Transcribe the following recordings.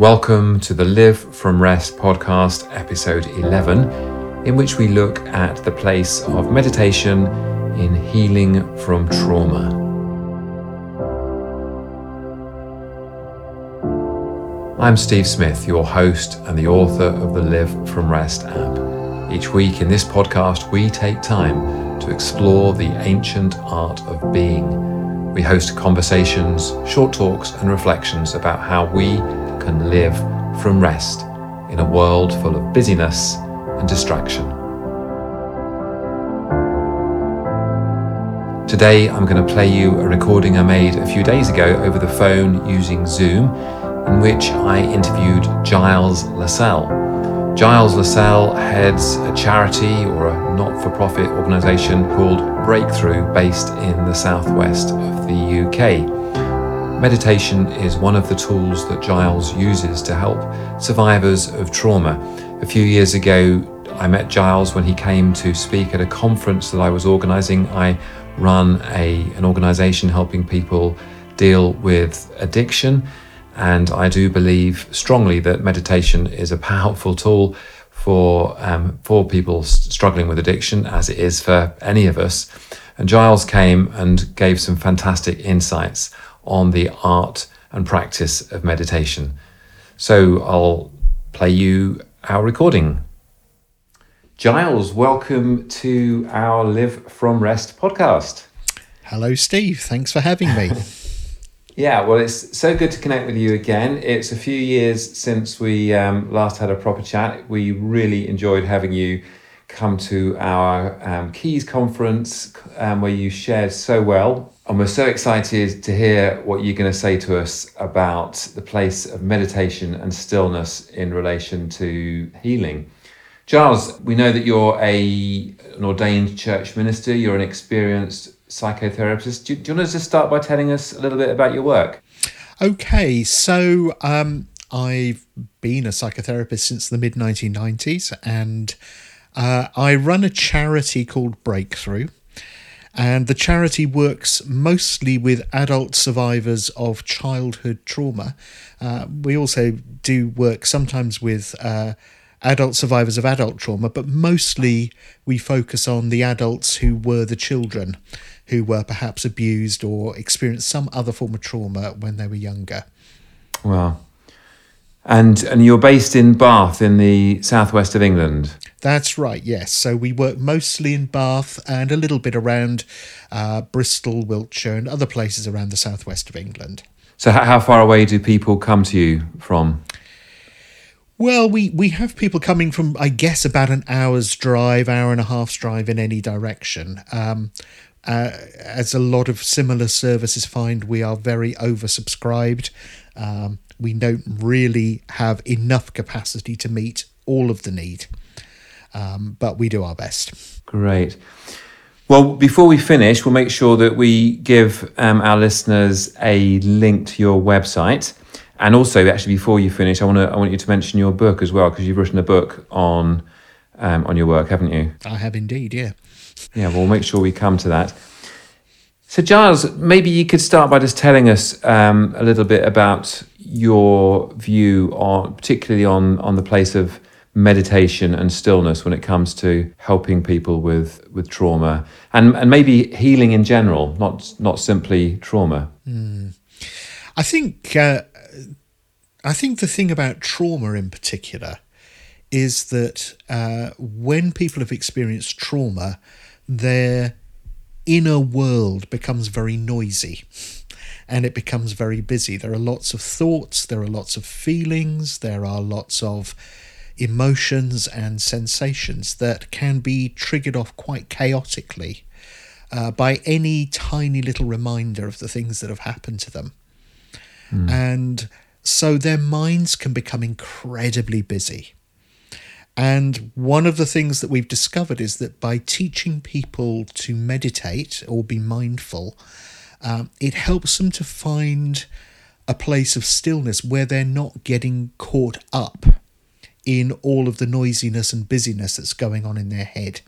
Welcome to the Live from Rest podcast, episode 11, in which we look at the place of meditation in healing from trauma. I'm Steve Smith, your host and the author of the Live from Rest app. Each week in this podcast, we take time to explore the ancient art of being. We host conversations, short talks, and reflections about how we can live from rest in a world full of busyness and distraction. Today, I'm going to play you a recording I made a few days ago over the phone using Zoom, in which I interviewed Giles Lascelles. Giles Lascelles heads a charity or a not for profit organisation called Breakthrough based in the southwest of the UK. Meditation is one of the tools that Giles uses to help survivors of trauma. A few years ago, I met Giles when he came to speak at a conference that I was organising. I run a, an organisation helping people deal with addiction. And I do believe strongly that meditation is a powerful tool for um, for people struggling with addiction, as it is for any of us. And Giles came and gave some fantastic insights on the art and practice of meditation. So I'll play you our recording. Giles, welcome to our Live from Rest podcast. Hello, Steve. Thanks for having me. Yeah, well, it's so good to connect with you again. It's a few years since we um, last had a proper chat. We really enjoyed having you come to our um, Keys conference um, where you shared so well. And we're so excited to hear what you're going to say to us about the place of meditation and stillness in relation to healing. Giles, we know that you're a, an ordained church minister, you're an experienced psychotherapist. Do you, do you want to just start by telling us a little bit about your work? Okay, so um, I've been a psychotherapist since the mid 1990s, and uh, I run a charity called Breakthrough. And the charity works mostly with adult survivors of childhood trauma. Uh, we also do work sometimes with uh, adult survivors of adult trauma, but mostly we focus on the adults who were the children who were perhaps abused or experienced some other form of trauma when they were younger. Wow. And and you're based in Bath in the southwest of England. That's right. Yes. So we work mostly in Bath and a little bit around uh, Bristol, Wiltshire, and other places around the southwest of England. So how far away do people come to you from? Well, we, we have people coming from, I guess, about an hour's drive, hour and a half's drive in any direction. Um, uh, as a lot of similar services find, we are very oversubscribed. Um, we don't really have enough capacity to meet all of the need, um, but we do our best. Great. Well, before we finish, we'll make sure that we give um, our listeners a link to your website. And also, actually, before you finish, I want to I want you to mention your book as well because you've written a book on um, on your work, haven't you? I have indeed, yeah. Yeah, we'll make sure we come to that. So, Giles, maybe you could start by just telling us um, a little bit about your view on, particularly on on the place of meditation and stillness when it comes to helping people with with trauma and and maybe healing in general, not not simply trauma. Mm. I think uh, I think the thing about trauma in particular is that uh, when people have experienced trauma, their inner world becomes very noisy and it becomes very busy. There are lots of thoughts, there are lots of feelings, there are lots of emotions and sensations that can be triggered off quite chaotically uh, by any tiny little reminder of the things that have happened to them. Mm. And so their minds can become incredibly busy. And one of the things that we've discovered is that by teaching people to meditate or be mindful, um, it helps them to find a place of stillness where they're not getting caught up in all of the noisiness and busyness that's going on in their head.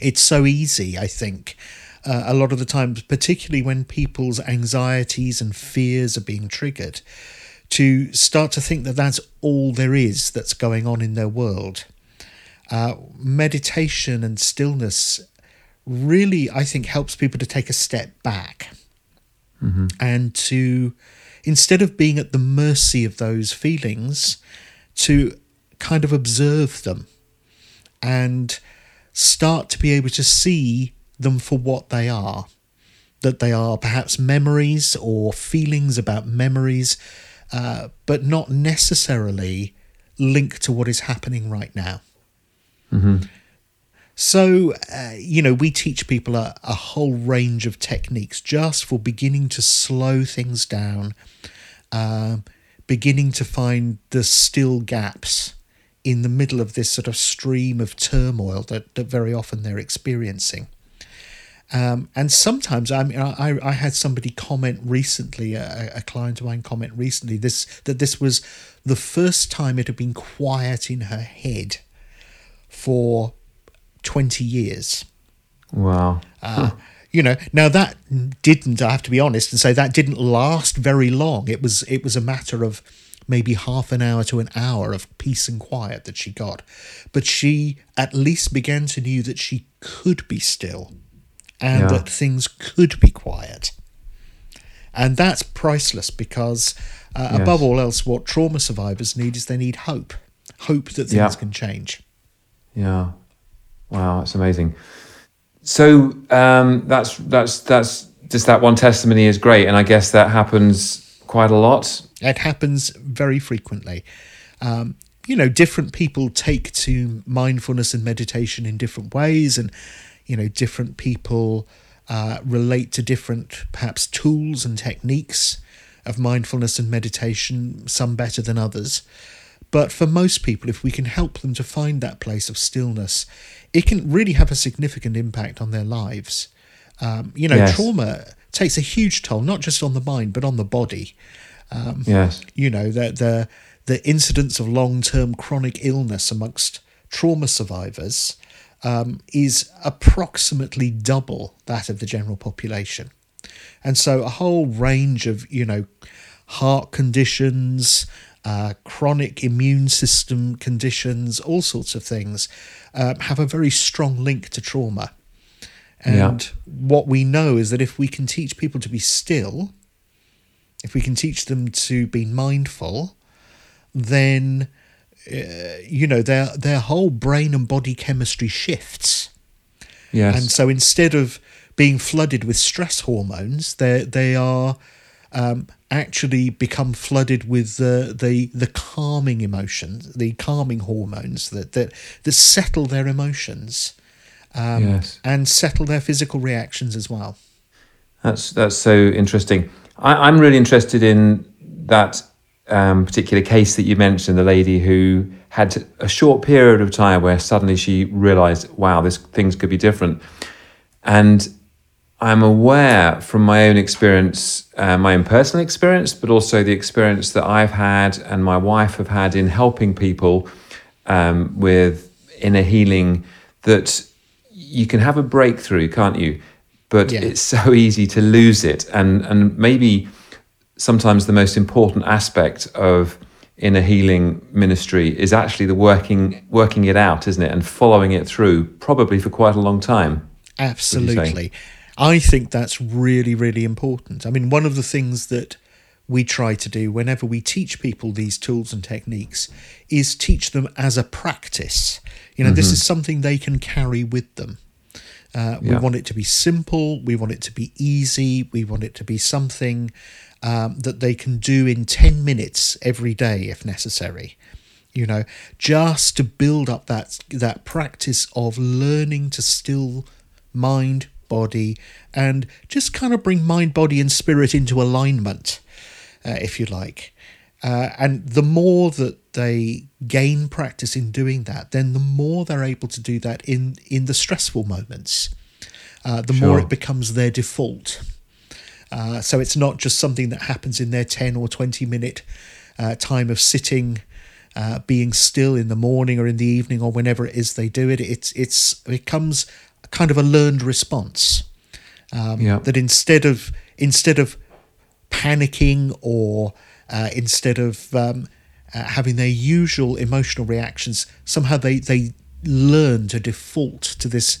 It's so easy, I think, uh, a lot of the times, particularly when people's anxieties and fears are being triggered, to start to think that that's all there is that's going on in their world. Uh, meditation and stillness really, I think, helps people to take a step back and to, instead of being at the mercy of those feelings, to kind of observe them and start to be able to see them for what they are. That they are perhaps memories or feelings about memories, uh, but not necessarily linked to what is happening right now. So, uh, you know, we teach people a, a whole range of techniques just for beginning to slow things down, um, beginning to find the still gaps in the middle of this sort of stream of turmoil that, that very often they're experiencing. Um, and sometimes, I mean, I, I had somebody comment recently, a, a client of mine comment recently, this that this was the first time it had been quiet in her head for 20 years. Wow. Uh, you know, now that didn't, I have to be honest and say that didn't last very long. It was it was a matter of maybe half an hour to an hour of peace and quiet that she got. But she at least began to know that she could be still and Yeah. that things could be quiet. And that's priceless because, uh, Yes. above all else, what trauma survivors need is they need hope hope that things Yeah. can change. Yeah. Wow, that's amazing. So um, that's that's that's just that one testimony is great, and I guess that happens quite a lot. It happens very frequently. Um, you know, different people take to mindfulness and meditation in different ways, and you know, different people uh, relate to different perhaps tools and techniques of mindfulness and meditation, some better than others. But for most people, if we can help them to find that place of stillness, it can really have a significant impact on their lives. Um, you know, Yes. trauma takes a huge toll, not just on the mind, but on the body Yes. you know the the the incidence of long term chronic illness amongst trauma survivors um, is approximately double that of the general population, and so a whole range of you know heart conditions. Uh, chronic immune system conditions, all sorts of things, um, have a very strong link to trauma. Yeah. And what we know is that if we can teach people to be still, if we can teach them to be mindful, then uh, you know their their whole brain and body chemistry shifts. Yes. And so instead of being flooded with stress hormones, they they are um, actually become flooded with the, the the calming emotions, the calming hormones that that, that settle their emotions um, yes. and settle their physical reactions as well. That's that's so interesting. I, I'm really interested in that um, particular case that you mentioned, the lady who had a short period of time where suddenly she realised, wow, this things could be different, and I'm aware from my own experience, uh, my own personal experience, but also the experience that I've had and my wife have had in helping people um, with inner healing, that you can have a breakthrough, can't you? But Yeah. it's so easy to lose it, and and maybe sometimes the most important aspect of inner healing ministry is actually the working working it out, isn't it, and following it through, probably for quite a long time. Absolutely. I think that's really, really important. I mean, one of the things that we try to do whenever we teach people these tools and techniques is teach them as a practice. You know, this is something they can carry with them. Uh, we Yeah. want it to be simple. We want it to be easy. We want it to be something um, that they can do in 10 minutes every day if necessary. You know, just to build up that that practice of learning to still mind, body, and just kind of bring mind, body, and spirit into alignment, uh, if you like. Uh, and the more that they gain practice in doing that, then the more they're able to do that in in the stressful moments. Uh, the more it becomes their default. Uh, so it's not just something that happens in their 10 or 20 minute uh, time of sitting, uh, being still in the morning or in the evening or whenever it is they do it. It's, it's, it becomes kind of a learned response. Um, Yeah. That instead of, instead of panicking or uh, instead of um, uh, having their usual emotional reactions. Somehow they they learn to default to this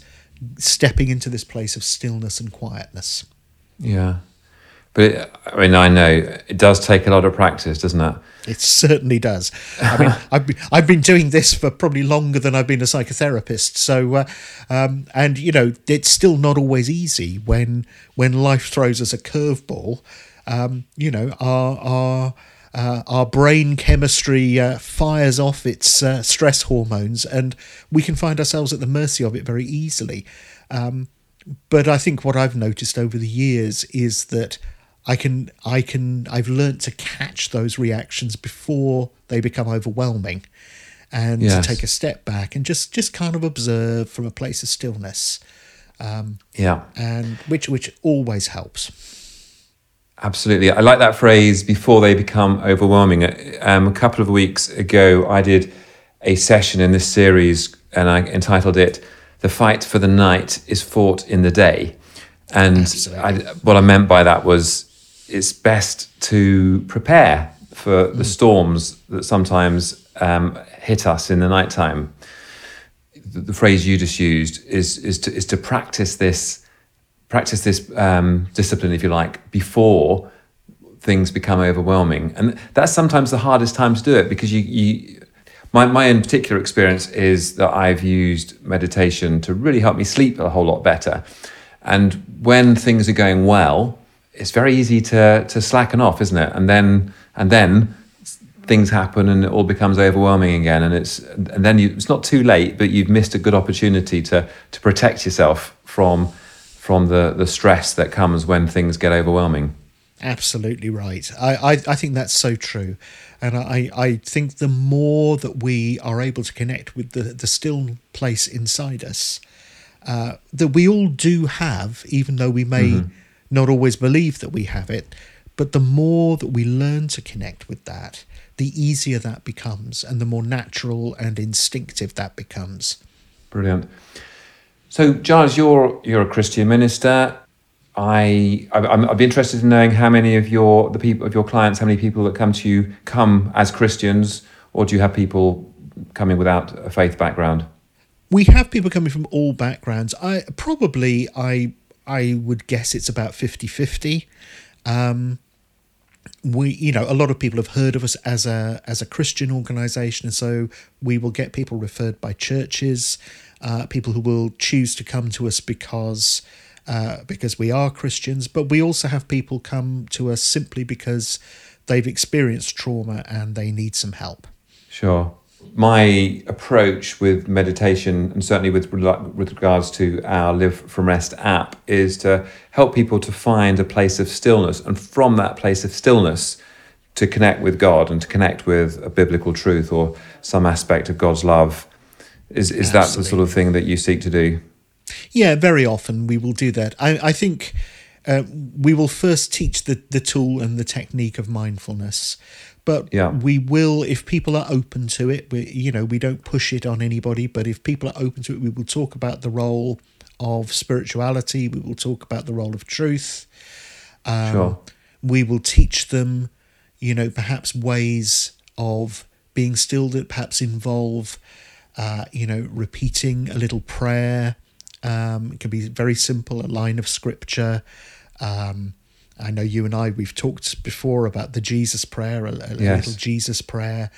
stepping into this place of stillness and quietness. Yeah. But it, I mean, I know it does take a lot of practice, doesn't it? It certainly does. I mean, I've been, I've been doing this for probably longer than I've been a psychotherapist. So, uh, um, and you know, it's still not always easy when when life throws us a curveball. Um, you know, our our uh, our brain chemistry uh, fires off its uh, stress hormones, and we can find ourselves at the mercy of it very easily. Um, but I think what I've noticed over the years is that I can I can I've learnt to catch those reactions before they become overwhelming and Yes. to take a step back and just just kind of observe from a place of stillness um, Yeah. and which which always helps Absolutely. I like that phrase before they become overwhelming. Um, a couple of weeks ago, I did a session in this series and I entitled it The Fight for the Night is Fought in the Day. And I, what I meant by that was it's best to prepare for the storms that sometimes um, hit us in the nighttime. The, the phrase you just used is, is, to, is to practice this practice this um, discipline, if you like, before things become overwhelming. And that's sometimes the hardest time to do it because you, you my, my own particular experience is that I've used meditation to really help me sleep a whole lot better. And when things are going well, it's very easy to to slacken off, isn't it? And then and then things happen and it all becomes overwhelming again and it's and then you, it's not too late but you've missed a good opportunity to to protect yourself from from the the stress that comes when things get overwhelming Absolutely right. I, I, I think that's so true. And I, I think the more that we are able to connect with the, the still place inside us, uh, that we all do have, even though we may not always believe that we have it, but the more that we learn to connect with that, the easier that becomes and the more natural and instinctive that becomes. brilliant. So Giles you're you're a Christian minister. I I- I'm, I'd be interested in knowing how many of your the people of your clients how many people that come to you come as Christians or do you have people coming without a faith background? We have people coming from all backgrounds. I probably i i would guess it's about 50 50 um we you know a lot of people have heard of us as a as a christian organization and so we will get people referred by churches uh, people who will choose to come to us because uh, because we are christians but we also have people come to us simply because they've experienced trauma and they need some help Sure. My approach with meditation, and certainly with with regards to our Live from Rest app, is to help people to find a place of stillness, and from that place of stillness, to connect with God and to connect with a biblical truth or some aspect of God's love. Is is that the sort of thing that you seek to do? Yeah, very often we will do that. I, I think uh, we will first teach the, the tool and the technique of mindfulness, but Yeah. we will, if people are open to it, we, you know, we don't push it on anybody, but if people are open to it, we will talk about the role of spirituality, we will talk about the role of truth. Um, Sure. We will teach them, you know, perhaps ways of being still that perhaps involve, uh, you know, repeating a little prayer. Um, it can be very simple, a line of scripture. Um, I know you and I, we've talked before about the Jesus prayer, a, a Yes. little Jesus prayer.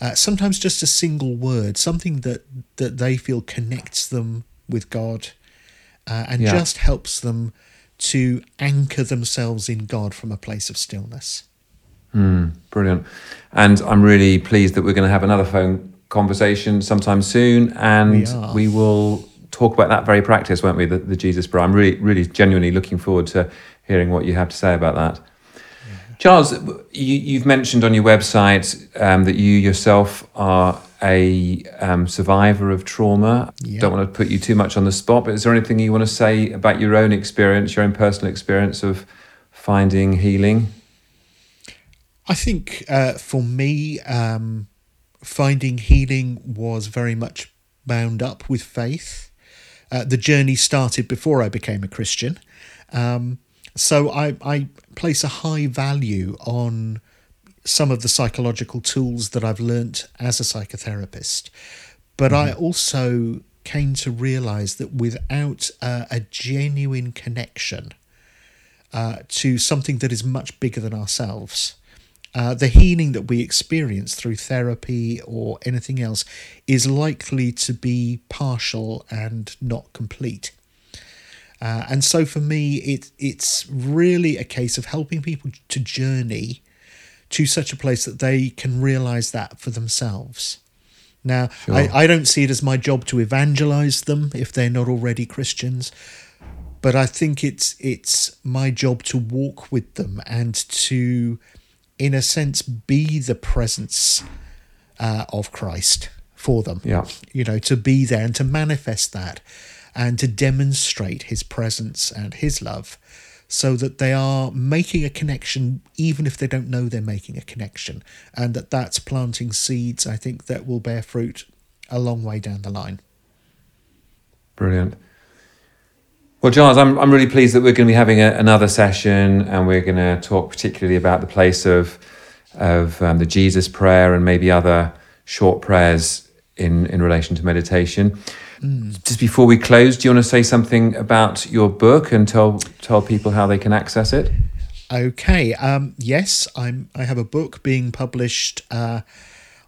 Uh, sometimes just a single word, something that, that they feel connects them with God uh, and Yeah. just helps them to anchor themselves in God from a place of stillness. Brilliant. And I'm really pleased that we're going to have another phone conversation sometime soon. And We we will talk about that very practice, won't we? The, the Jesus prayer. I'm really, really genuinely looking forward to hearing what you have to say about that. Charles, you, you've mentioned on your website um, that you yourself are a um, survivor of trauma. Yeah. Don't want to put you too much on the spot, but is there anything you want to say about your own experience, your own personal experience of finding healing? I think uh, for me, um, finding healing was very much bound up with faith. Uh, the journey started before I became a Christian. Um, so I, I place a high value on some of the psychological tools that I've learnt as a psychotherapist. But I also came to realize that without uh, a genuine connection uh, to something that is much bigger than ourselves, uh, the healing that we experience through therapy or anything else is likely to be partial and not complete. Uh, and so for me, it it's really a case of helping people to journey to such a place that they can realize that for themselves. Now, Sure. I, I don't see it as my job to evangelize them if they're not already Christians, but I think it's it's my job to walk with them and to, in a sense, be the presence uh, of Christ for them. Yeah. You know, to be there and to manifest that and to demonstrate his presence and his love so that they are making a connection even if they don't know they're making a connection and that that's planting seeds i think that will bear fruit a long way down the line Brilliant. Well, Giles, I'm, I'm really pleased that we're going to be having a, another session and we're going to talk particularly about the place of, of um, the Jesus prayer and maybe other short prayers in, in relation to meditation. Just before we close, do you want to say something about your book and tell, tell people how they can access it? Okay. Um, yes, I'm. I have a book being published uh,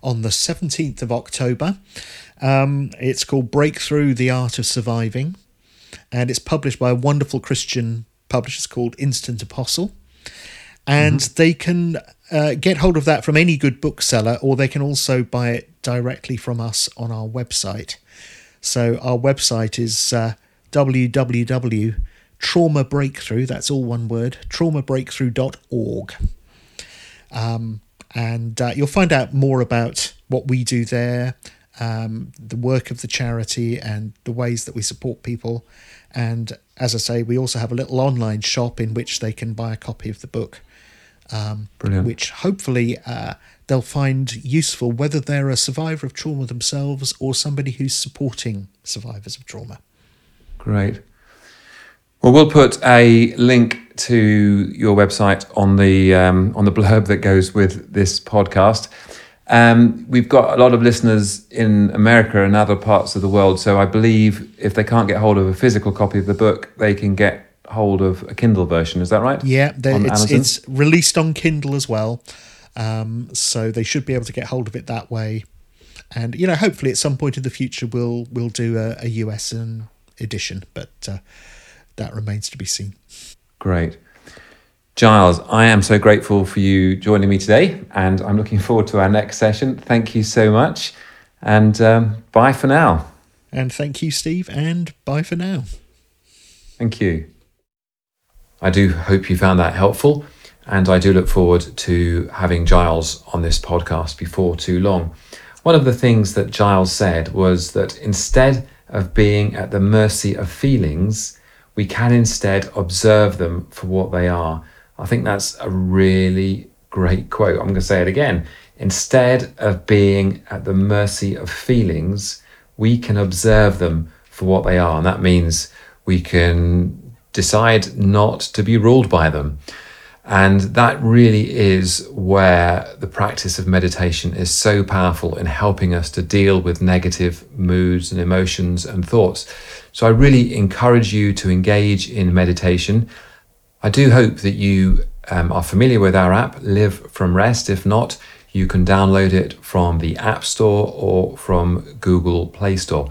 on the seventeenth of October. Um, it's called Breakthrough: The Art of Surviving, and it's published by a wonderful Christian publisher called Instant Apostle. And they can uh, get hold of that from any good bookseller, or they can also buy it directly from us on our website. So our website is uh, www.traumabreakthrough, that's all one word, traumabreakthrough.org. Um, and uh, you'll find out more about what we do there, um, the work of the charity, and the ways that we support people. And as I say, we also have a little online shop in which they can buy a copy of the book, um, which hopefully uh, they'll find useful, whether they're a survivor of trauma themselves or somebody who's supporting survivors of trauma. Great. Well, we'll put a link to your website on the um, on the blurb that goes with this podcast. Um, we've got a lot of listeners in America and other parts of the world, so I believe if they can't get hold of a physical copy of the book, they can get hold of a Kindle version. Is that right? Yeah, they- it's, it's released on Kindle as well. Um, so they should be able to get hold of it that way. And you know, hopefully at some point in the future we'll we'll do a, a US edition, but uh, that remains to be seen. Great. Giles, I am so grateful for you joining me today, and I'm looking forward to our next session. Thank you so much, and um, bye for now. And thank you, Steve, and bye for now. Thank you. I do hope you found that helpful, and I do look forward to having Giles on this podcast before too long. One of the things that Giles said was that instead of being at the mercy of feelings, we can instead observe them for what they are. I think that's a really great quote. I'm going to say it again. Instead of being at the mercy of feelings, we can observe them for what they are. And that means we can decide not to be ruled by them. And that really is where the practice of meditation is so powerful in helping us to deal with negative moods and emotions and thoughts. So I really encourage you to engage in meditation. I do hope that you um, are familiar with our app, Live from Rest. If not, you can download it from the App Store or from Google Play Store.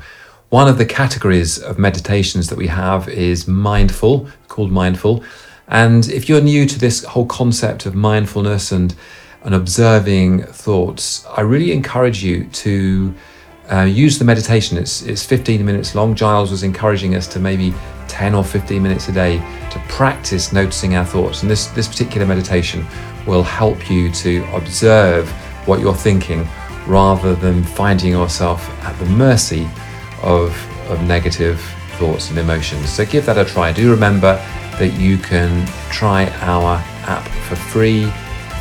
One of the categories of meditations that we have is mindful, called mindful. And if you're new to this whole concept of mindfulness and, and observing thoughts, I really encourage you to uh, use the meditation. It's, it's 15 minutes long. Giles was encouraging us to maybe 10 or 15 minutes a day to practice noticing our thoughts. And this, this particular meditation will help you to observe what you're thinking rather than finding yourself at the mercy of, of negative thoughts and emotions. So give that a try. Do remember that you can try our app for free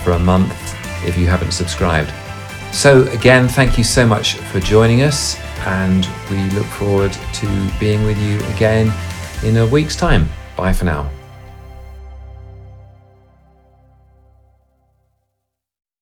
for a month if you haven't subscribed. So, again, thank you so much for joining us, and we look forward to being with you again in a week's time. Bye for now.